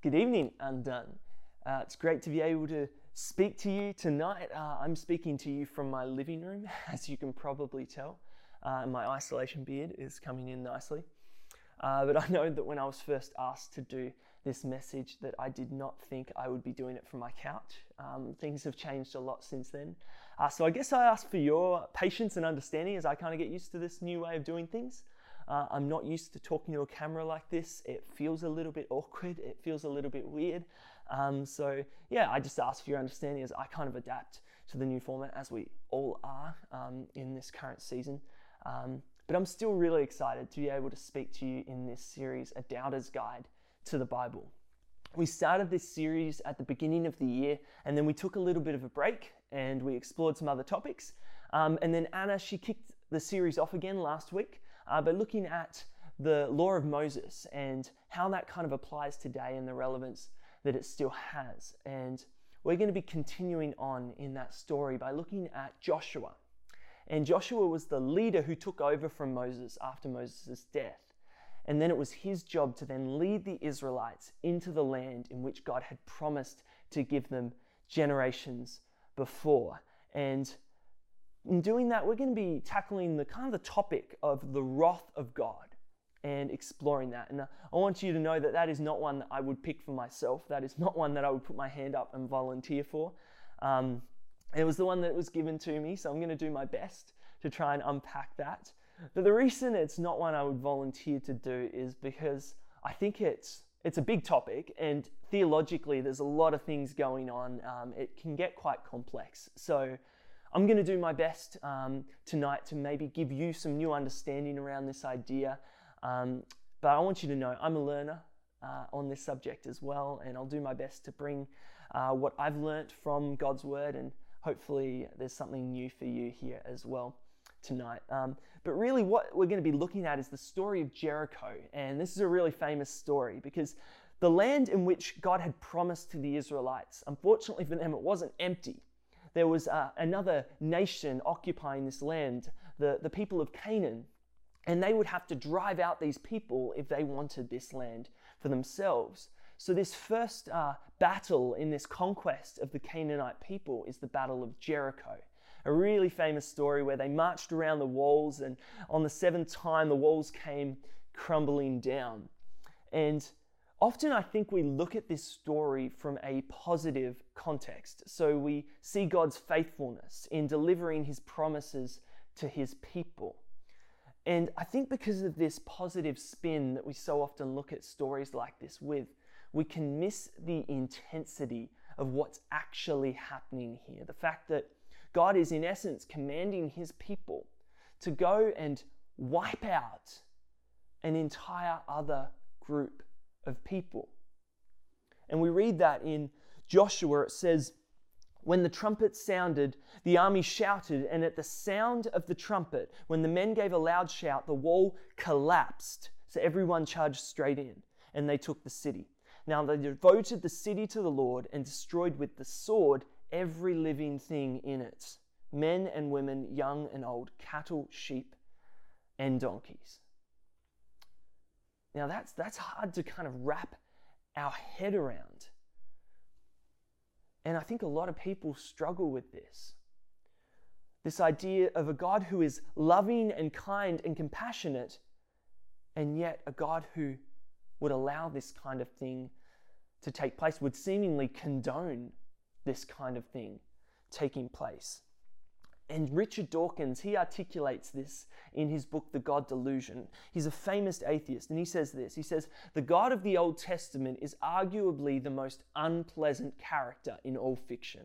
Good evening, Undone. Uh, it's great to be able to speak to you tonight. Uh, I'm speaking to you from my living room, as you can probably tell. Uh, my isolation beard is coming in nicely. Uh, but I know that when I was first asked to do this message, that I did not think I would be doing it from my couch. Um, things have changed a lot since then. Uh, so I guess I ask for your patience and understanding as I kind of get used to this new way of doing things. Uh, I'm not used to talking to a camera like this. It feels a little bit awkward. It feels a little bit weird. Um, so yeah, I just ask for your understanding as I kind of adapt to the new format as we all are um, in this current season. Um, but I'm still really excited to be able to speak to you in this series, A Doubter's Guide to the Bible. We started this series at the beginning of the year, and then we took a little bit of a break and we explored some other topics. Um, and then Anna, she kicked the series off again last week uh, but looking at the law of Moses and how that kind of applies today and the relevance that it still has. And we're going to be continuing on in that story by looking at Joshua. And Joshua was the leader who took over from Moses after Moses' death. And then it was his job to then lead the Israelites into the land in which God had promised to give them generations before. And in doing that, we're going to be tackling the kind of the topic of the wrath of God and exploring that. And I want you to know that that is not one that I would pick for myself. That is not one that I would put my hand up and volunteer for. Um, it was the one that was given to me, so I'm going to do my best to try and unpack that. But the reason it's not one I would volunteer to do is because I think it's it's a big topic, and theologically, there's a lot of things going on. Um, it can get quite complex. So I'm going to do my best um, tonight to maybe give you some new understanding around this idea. Um, but I want you to know I'm a learner uh, on this subject as well, and I'll do my best to bring uh, what I've learnt from God's Word, and hopefully there's something new for you here as well tonight. Um, but really, what we're going to be looking at is the story of Jericho, and this is a really famous story because the land in which God had promised to the Israelites, unfortunately for them, it wasn't empty there was uh, another nation occupying this land, the, the people of Canaan. And they would have to drive out these people if they wanted this land for themselves. So, this first uh, battle in this conquest of the Canaanite people is the Battle of Jericho. A really famous story where they marched around the walls, and on the seventh time, the walls came crumbling down. And Often, I think we look at this story from a positive context. So we see God's faithfulness in delivering his promises to his people. And I think because of this positive spin that we so often look at stories like this with, we can miss the intensity of what's actually happening here. The fact that God is, in essence, commanding his people to go and wipe out an entire other group of people. And we read that in Joshua, it says, when the trumpet sounded, the army shouted, and at the sound of the trumpet, when the men gave a loud shout, the wall collapsed. So everyone charged straight in, and they took the city. Now they devoted the city to the Lord and destroyed with the sword every living thing in it men and women, young and old, cattle, sheep, and donkeys. Now, that's, that's hard to kind of wrap our head around. And I think a lot of people struggle with this. This idea of a God who is loving and kind and compassionate, and yet a God who would allow this kind of thing to take place, would seemingly condone this kind of thing taking place. And Richard Dawkins, he articulates this in his book, The God Delusion. He's a famous atheist, and he says this. He says, The God of the Old Testament is arguably the most unpleasant character in all fiction,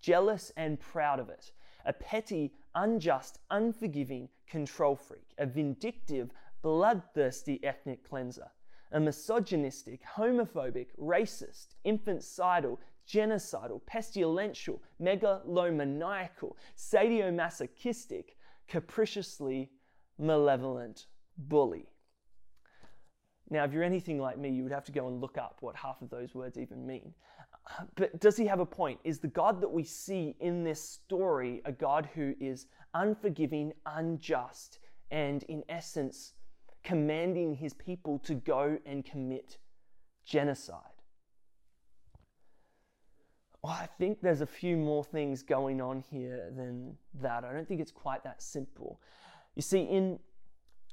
jealous and proud of it, a petty, unjust, unforgiving control freak, a vindictive, bloodthirsty ethnic cleanser, a misogynistic, homophobic, racist, infanticidal, genocidal, pestilential, megalomaniacal, sadomasochistic, capriciously malevolent bully. Now, if you're anything like me, you would have to go and look up what half of those words even mean. But does he have a point? Is the God that we see in this story a God who is unforgiving, unjust, and in essence, commanding his people to go and commit genocide? Well, I think there's a few more things going on here than that. I don't think it's quite that simple. You see, in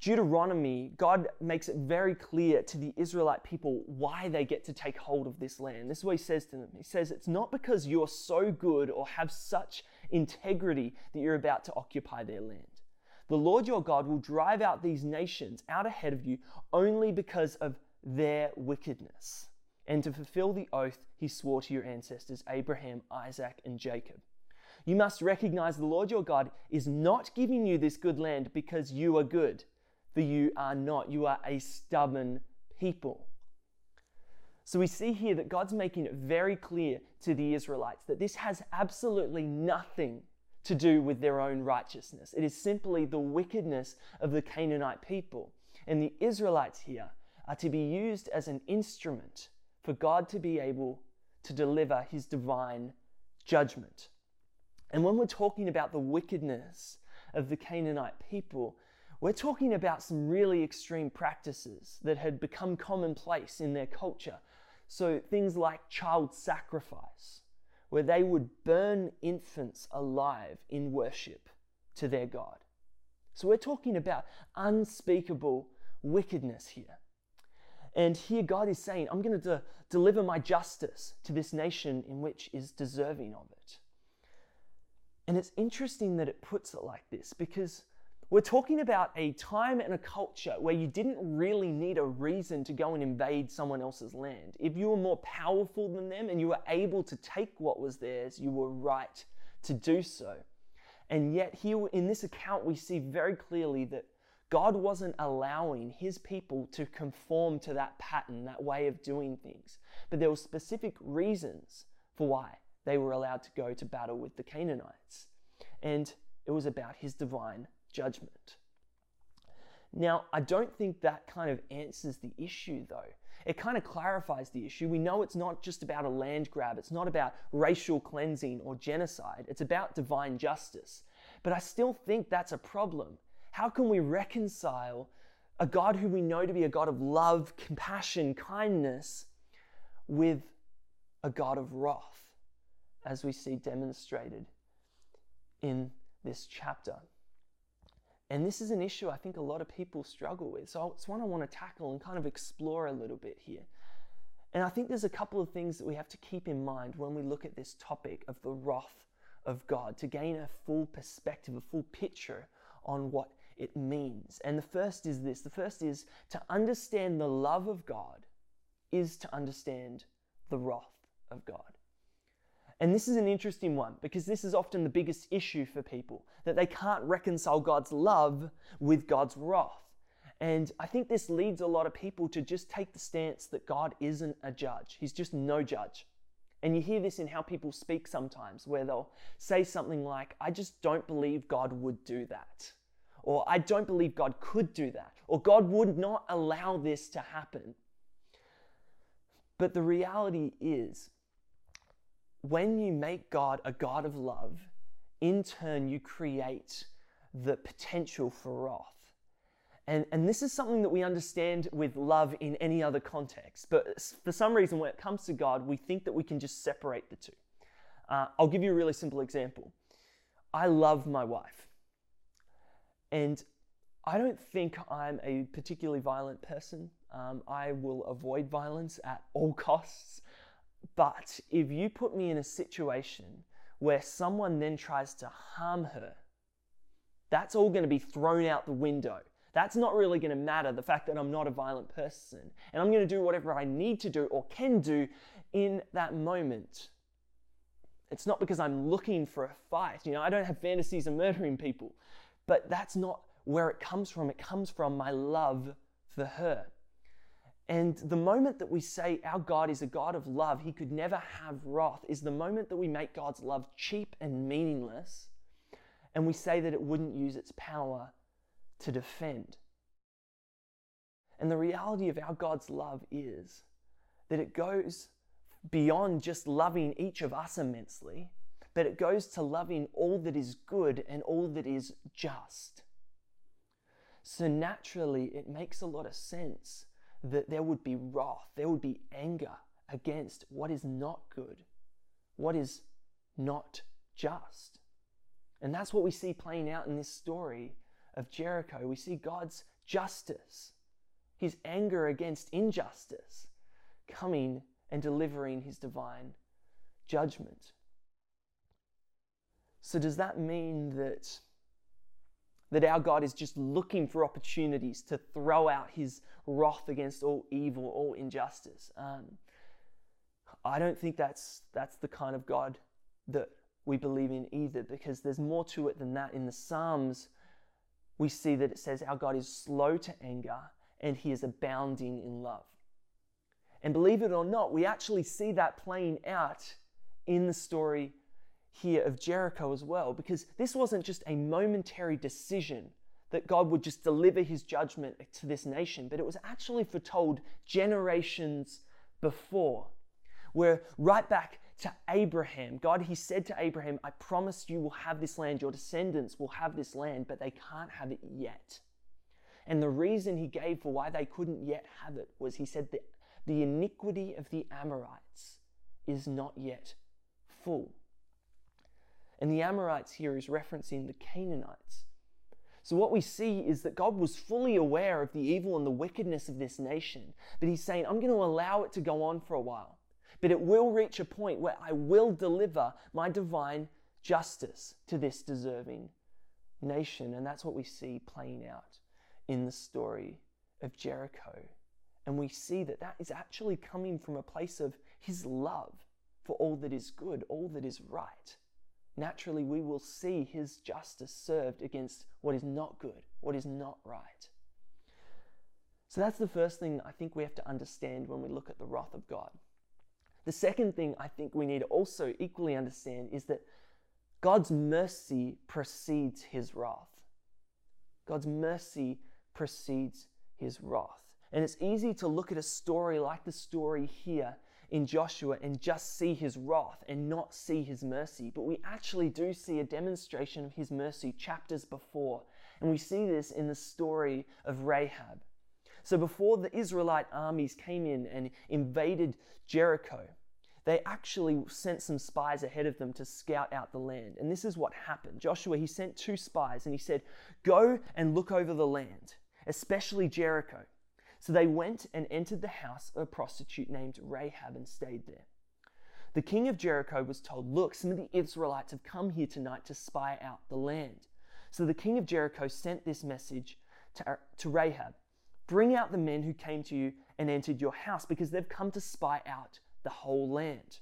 Deuteronomy, God makes it very clear to the Israelite people why they get to take hold of this land. This is what he says to them. He says, It's not because you're so good or have such integrity that you're about to occupy their land. The Lord your God will drive out these nations out ahead of you only because of their wickedness and to fulfill the oath he swore to your ancestors, Abraham, Isaac, and Jacob. You must recognize the Lord your God is not giving you this good land because you are good, for you are not. You are a stubborn people. So we see here that God's making it very clear to the Israelites that this has absolutely nothing to do with their own righteousness. It is simply the wickedness of the Canaanite people. And the Israelites here are to be used as an instrument for God to be able to deliver his divine judgment. And when we're talking about the wickedness of the Canaanite people, we're talking about some really extreme practices that had become commonplace in their culture. So things like child sacrifice, where they would burn infants alive in worship to their God. So we're talking about unspeakable wickedness here. And here God is saying, I'm going to de- deliver my justice to this nation in which is deserving of it. And it's interesting that it puts it like this because we're talking about a time and a culture where you didn't really need a reason to go and invade someone else's land. If you were more powerful than them and you were able to take what was theirs, you were right to do so. And yet, here in this account, we see very clearly that God wasn't allowing his people to conform to that pattern, that way of doing things. But there were specific reasons for why they were allowed to go to battle with the Canaanites. And it was about his divine judgment. Now, I don't think that kind of answers the issue, though. It kind of clarifies the issue. We know it's not just about a land grab, it's not about racial cleansing or genocide, it's about divine justice. But I still think that's a problem how can we reconcile a God who we know to be a God of love, compassion, kindness with a God of wrath, as we see demonstrated in this chapter? And this is an issue I think a lot of people struggle with. So it's one I want to tackle and kind of explore a little bit here. And I think there's a couple of things that we have to keep in mind when we look at this topic of the wrath of God to gain a full perspective, a full picture on what it means. And the first is this the first is to understand the love of God is to understand the wrath of God. And this is an interesting one because this is often the biggest issue for people that they can't reconcile God's love with God's wrath. And I think this leads a lot of people to just take the stance that God isn't a judge, He's just no judge. And you hear this in how people speak sometimes, where they'll say something like, I just don't believe God would do that or I don't believe God could do that, or God would not allow this to happen. But the reality is, when you make God a God of love, in turn you create the potential for wrath. And, and this is something that we understand with love in any other context. But for some reason, when it comes to God, we think that we can just separate the two. Uh, I'll give you a really simple example. I love my wife. And I don't think I'm a particularly violent person. Um, I will avoid violence at all costs. But if you put me in a situation where someone then tries to harm her, that's all going to be thrown out the window. That's not really going to matter, the fact that I'm not a violent person. And I'm going to do whatever I need to do or can do in that moment. It's not because I'm looking for a fight. You know, I don't have fantasies of murdering people. But that's not where it comes from. It comes from my love for her. And the moment that we say our God is a God of love, he could never have wrath, is the moment that we make God's love cheap and meaningless, and we say that it wouldn't use its power to defend. And the reality of our God's love is that it goes beyond just loving each of us immensely, but it goes to loving all that is good and all that is just. So naturally, it makes a lot of sense that there would be wrath, there would be anger against what is not good what is not just. And that's what we see playing out in this story of Jericho. We see God's justice, his anger against injustice, coming and delivering his divine judgment. So, does that mean that, that our God is just looking for opportunities to throw out his wrath against all evil, all injustice? Um, I don't think that's, that's the kind of God that we believe in either, because there's more to it than that. In the Psalms, we see that it says our God is slow to anger and he is abounding in love. And believe it or not, we actually see that playing out in the story here of Jericho as well, because this wasn't just a momentary decision that God would just deliver his judgment to this nation, but it was actually foretold generations before. Where right back to Abraham, God, he said to Abraham, I promise you will have this land, your descendants will have this land, but they can't have it yet. And the reason he gave for why they couldn't yet have it was he said that the iniquity of the Amorites is not yet full. And the Amorites here is referencing the Canaanites. So, what we see is that God was fully aware of the evil and the wickedness of this nation, but He's saying, I'm going to allow it to go on for a while. But it will reach a point where I will deliver my divine justice to this deserving nation. And that's what we see playing out in the story of Jericho. And we see that that is actually coming from a place of His love for all that is good, all that is right. Naturally, we will see His justice served against what is not good, what is not right. So that's the first thing I think we have to understand when we look at the wrath of God. The second thing I think we need to also equally understand is that God's mercy precedes his wrath. God's mercy precedes his wrath. And it's easy to look at a story like the story here in Joshua and just see his wrath and not see his mercy. But we actually do see a demonstration of his mercy chapters before. And we see this in the story of Rahab. So before the Israelite armies came in and invaded Jericho, they actually sent some spies ahead of them to scout out the land. And this is what happened. Joshua, he sent two spies and he said, Go and look over the land, especially Jericho. So they went and entered the house of a prostitute named Rahab and stayed there. The king of Jericho was told, Look, some of the Israelites have come here tonight to spy out the land. So the king of Jericho sent this message to, to Rahab Bring out the men who came to you and entered your house, because they've come to spy out the whole land.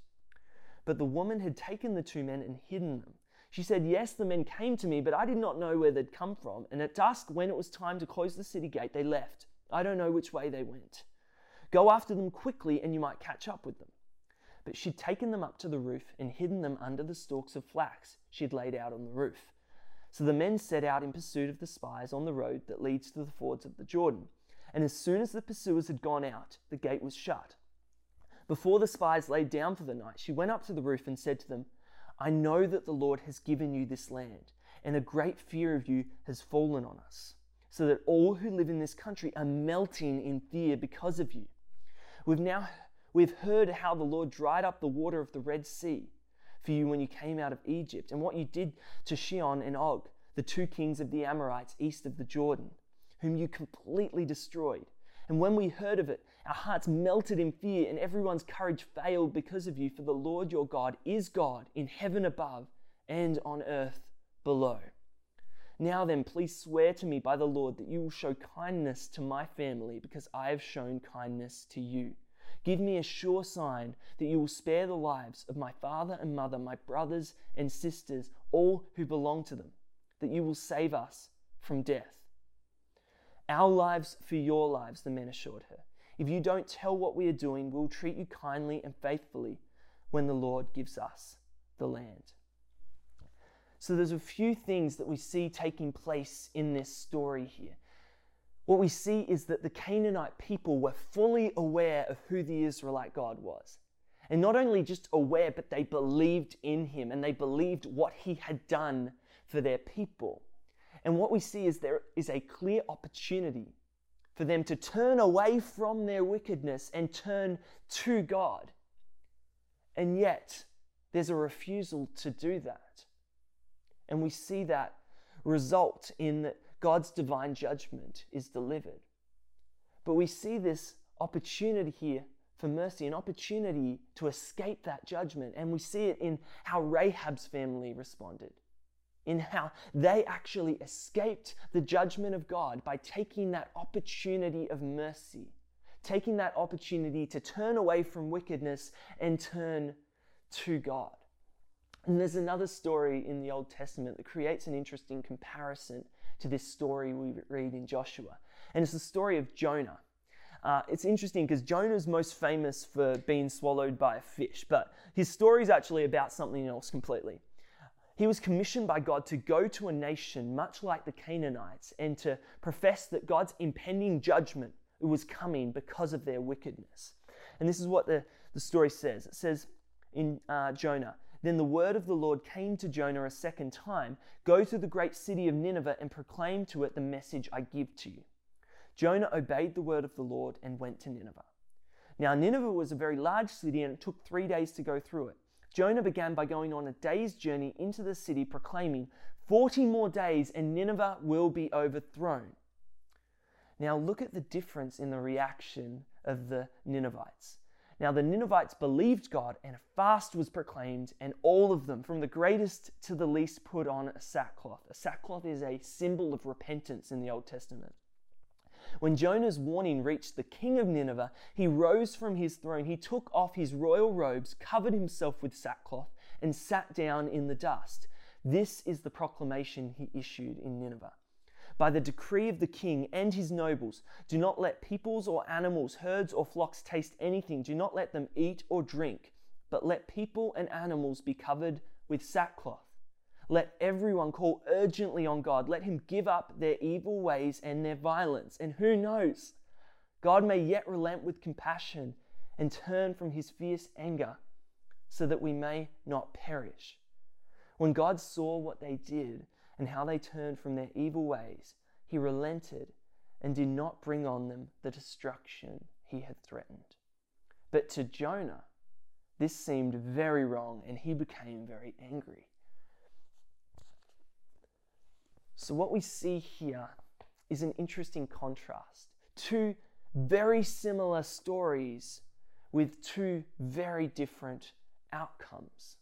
But the woman had taken the two men and hidden them. She said, Yes, the men came to me, but I did not know where they'd come from. And at dusk, when it was time to close the city gate, they left. I don't know which way they went. Go after them quickly, and you might catch up with them. But she'd taken them up to the roof and hidden them under the stalks of flax she'd laid out on the roof. So the men set out in pursuit of the spies on the road that leads to the fords of the Jordan. And as soon as the pursuers had gone out, the gate was shut. Before the spies lay down for the night, she went up to the roof and said to them, I know that the Lord has given you this land, and a great fear of you has fallen on us, so that all who live in this country are melting in fear because of you. We've now we've heard how the Lord dried up the water of the Red Sea for you when you came out of Egypt, and what you did to Sihon and Og, the two kings of the Amorites east of the Jordan, whom you completely destroyed. And when we heard of it, our hearts melted in fear, and everyone's courage failed because of you. For the Lord your God is God in heaven above and on earth below. Now then, please swear to me by the Lord that you will show kindness to my family, because I have shown kindness to you. Give me a sure sign that you will spare the lives of my father and mother, my brothers and sisters, all who belong to them, that you will save us from death. Our lives for your lives, the men assured her. If you don't tell what we are doing, we'll treat you kindly and faithfully when the Lord gives us the land. So there's a few things that we see taking place in this story here. What we see is that the Canaanite people were fully aware of who the Israelite God was. And not only just aware, but they believed in him and they believed what he had done for their people. And what we see is there is a clear opportunity for them to turn away from their wickedness and turn to God. And yet, there's a refusal to do that. And we see that result in that God's divine judgment is delivered. But we see this opportunity here for mercy, an opportunity to escape that judgment. And we see it in how Rahab's family responded, in how they actually escaped the judgment of God by taking that opportunity of mercy, taking that opportunity to turn away from wickedness and turn to God. And there's another story in the Old Testament that creates an interesting comparison to this story we read in Joshua. And it's the story of Jonah. Uh, it's interesting because Jonah's most famous for being swallowed by a fish, but his story is actually about something else completely. He was commissioned by God to go to a nation much like the Canaanites and to profess that God's impending judgment was coming because of their wickedness. And this is what the, the story says it says in uh, Jonah, then the word of the Lord came to Jonah a second time Go to the great city of Nineveh and proclaim to it the message I give to you. Jonah obeyed the word of the Lord and went to Nineveh. Now, Nineveh was a very large city and it took three days to go through it. Jonah began by going on a day's journey into the city, proclaiming, 40 more days and Nineveh will be overthrown. Now, look at the difference in the reaction of the Ninevites. Now, the Ninevites believed God, and a fast was proclaimed, and all of them, from the greatest to the least, put on a sackcloth. A sackcloth is a symbol of repentance in the Old Testament. When Jonah's warning reached the king of Nineveh, he rose from his throne. He took off his royal robes, covered himself with sackcloth, and sat down in the dust. This is the proclamation he issued in Nineveh. By the decree of the king and his nobles, do not let peoples or animals, herds or flocks taste anything. Do not let them eat or drink, but let people and animals be covered with sackcloth. Let everyone call urgently on God. Let him give up their evil ways and their violence. And who knows? God may yet relent with compassion and turn from his fierce anger so that we may not perish. When God saw what they did and how they turned from their evil ways, he relented and did not bring on them the destruction he had threatened. But to Jonah, this seemed very wrong and he became very angry. So, what we see here is an interesting contrast. Two very similar stories with two very different outcomes.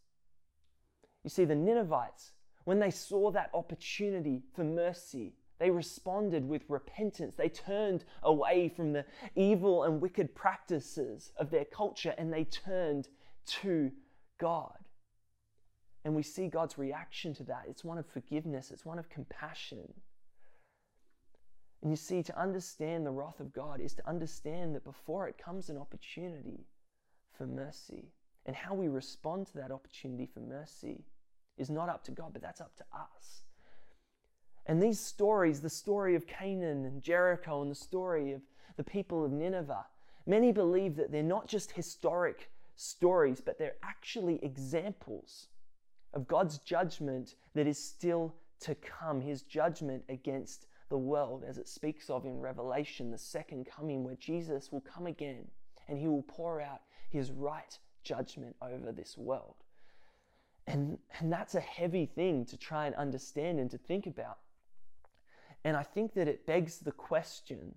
You see, the Ninevites, when they saw that opportunity for mercy, they responded with repentance. They turned away from the evil and wicked practices of their culture and they turned to God. And we see God's reaction to that. It's one of forgiveness, it's one of compassion. And you see, to understand the wrath of God is to understand that before it comes an opportunity for mercy. And how we respond to that opportunity for mercy is not up to God, but that's up to us. And these stories, the story of Canaan and Jericho and the story of the people of Nineveh, many believe that they're not just historic stories, but they're actually examples of God's judgment that is still to come, his judgment against the world, as it speaks of in Revelation, the second coming, where Jesus will come again and he will pour out his right judgment over this world. And, and that's a heavy thing to try and understand and to think about. And I think that it begs the question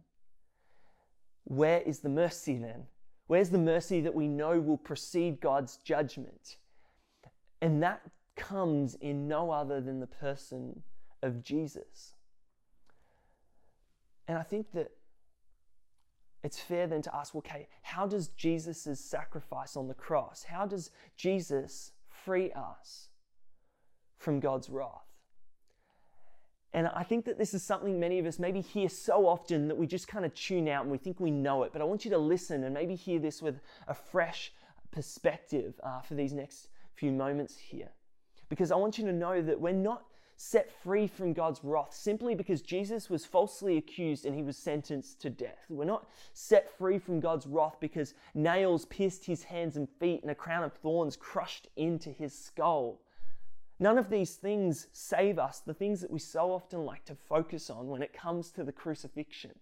where is the mercy then? Where's the mercy that we know will precede God's judgment? And that comes in no other than the person of Jesus. And I think that it's fair then to ask, okay, how does Jesus' sacrifice on the cross, how does Jesus free us from God's wrath? And I think that this is something many of us maybe hear so often that we just kind of tune out and we think we know it. But I want you to listen and maybe hear this with a fresh perspective uh, for these next few moments here because I want you to know that we're not set free from God's wrath simply because Jesus was falsely accused and he was sentenced to death. We're not set free from God's wrath because nails pierced his hands and feet and a crown of thorns crushed into his skull. None of these things save us, the things that we so often like to focus on when it comes to the crucifixion.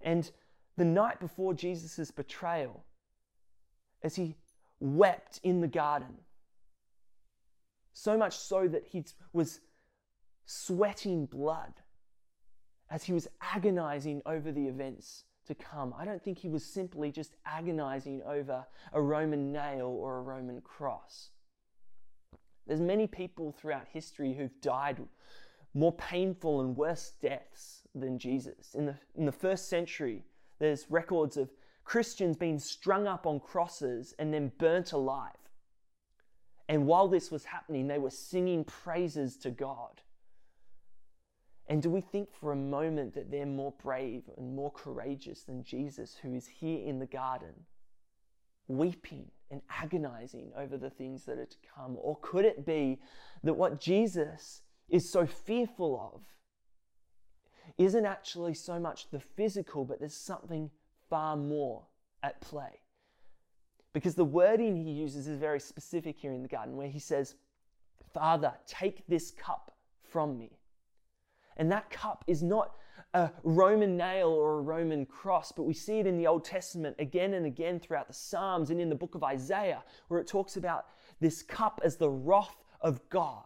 And the night before Jesus' betrayal, as he wept in the garden, So much so that he was sweating blood as he was agonizing over the events to come. I don't think he was simply just agonizing over a Roman nail or a Roman cross. There's many people throughout history who've died more painful and worse deaths than Jesus. In the, in the first century, there's records of Christians being strung up on crosses and then burnt alive. And while this was happening, they were singing praises to God. And do we think for a moment that they're more brave and more courageous than Jesus, who is here in the garden, weeping and agonizing over the things that are to come? Or could it be that what Jesus is so fearful of isn't actually so much the physical, but there's something far more at play? Because the wording he uses is very specific here in the garden, where he says, Father, take this cup from me. And that cup is not a Roman nail or a Roman cross, but we see it in the Old Testament again and again throughout the Psalms and in the book of Isaiah, where it talks about this cup as the wrath of God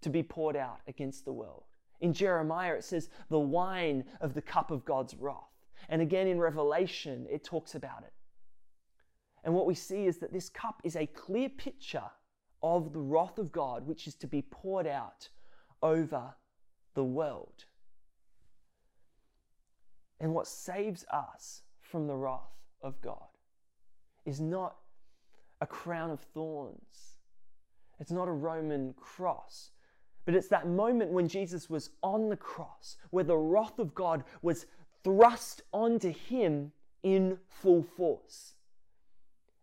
to be poured out against the world. In Jeremiah, it says the wine of the cup of God's wrath. And again in Revelation, it talks about it. And what we see is that this cup is a clear picture of the wrath of God, which is to be poured out over the world. And what saves us from the wrath of God is not a crown of thorns, it's not a Roman cross. But it's that moment when Jesus was on the cross, where the wrath of God was thrust onto him in full force.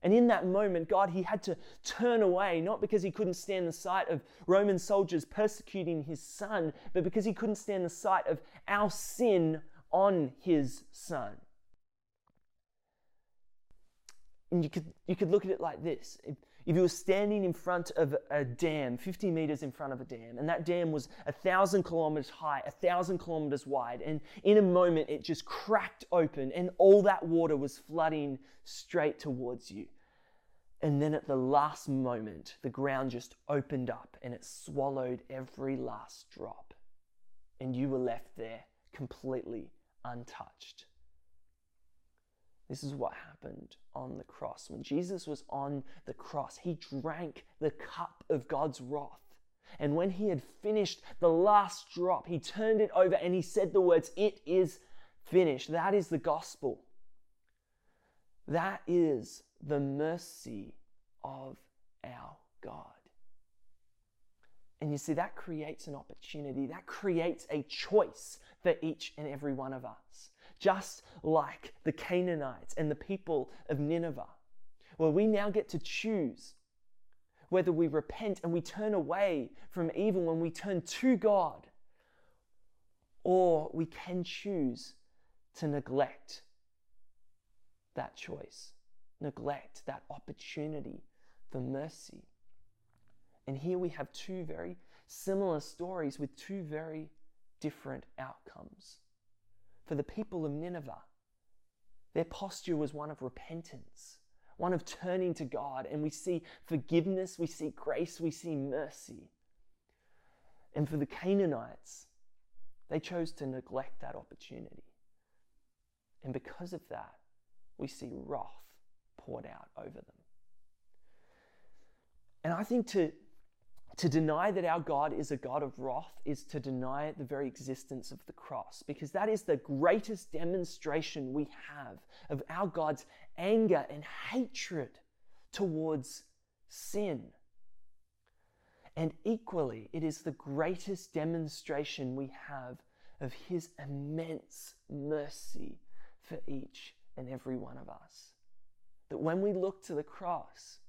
And in that moment, God, he had to turn away, not because he couldn't stand the sight of Roman soldiers persecuting his son, but because he couldn't stand the sight of our sin on his son. And you could, you could look at it like this. If, if you were standing in front of a dam, 50 meters in front of a dam, and that dam was a thousand kilometers high, a thousand kilometers wide, and in a moment it just cracked open, and all that water was flooding straight towards you. And then at the last moment, the ground just opened up and it swallowed every last drop. And you were left there completely untouched. This is what happened on the cross. When Jesus was on the cross, he drank the cup of God's wrath. And when he had finished the last drop, he turned it over and he said the words, It is finished. That is the gospel. That is the mercy of our God. And you see, that creates an opportunity, that creates a choice for each and every one of us. Just like the Canaanites and the people of Nineveh, where we now get to choose whether we repent and we turn away from evil when we turn to God, or we can choose to neglect that choice neglect that opportunity for mercy. And here we have two very similar stories with two very different outcomes. For the people of Nineveh, their posture was one of repentance, one of turning to God, and we see forgiveness, we see grace, we see mercy. And for the Canaanites, they chose to neglect that opportunity. And because of that, we see wrath poured out over them. And I think to, to deny that our God is a God of wrath is to deny the very existence of the cross, because that is the greatest demonstration we have of our God's anger and hatred towards sin. And equally, it is the greatest demonstration we have of His immense mercy for each and every one of us. That when we look to the cross,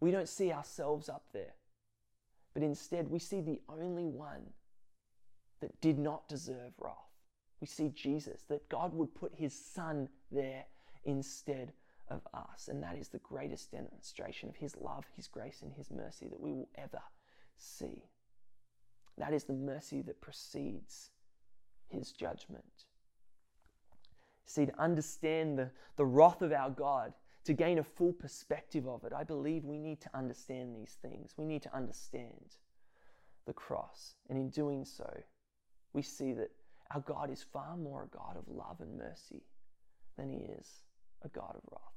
we don't see ourselves up there, but instead we see the only one that did not deserve wrath. We see Jesus, that God would put his Son there instead of us. And that is the greatest demonstration of his love, his grace, and his mercy that we will ever see. That is the mercy that precedes his judgment. See, to understand the, the wrath of our God, to gain a full perspective of it, I believe we need to understand these things. We need to understand the cross. And in doing so, we see that our God is far more a God of love and mercy than he is a God of wrath.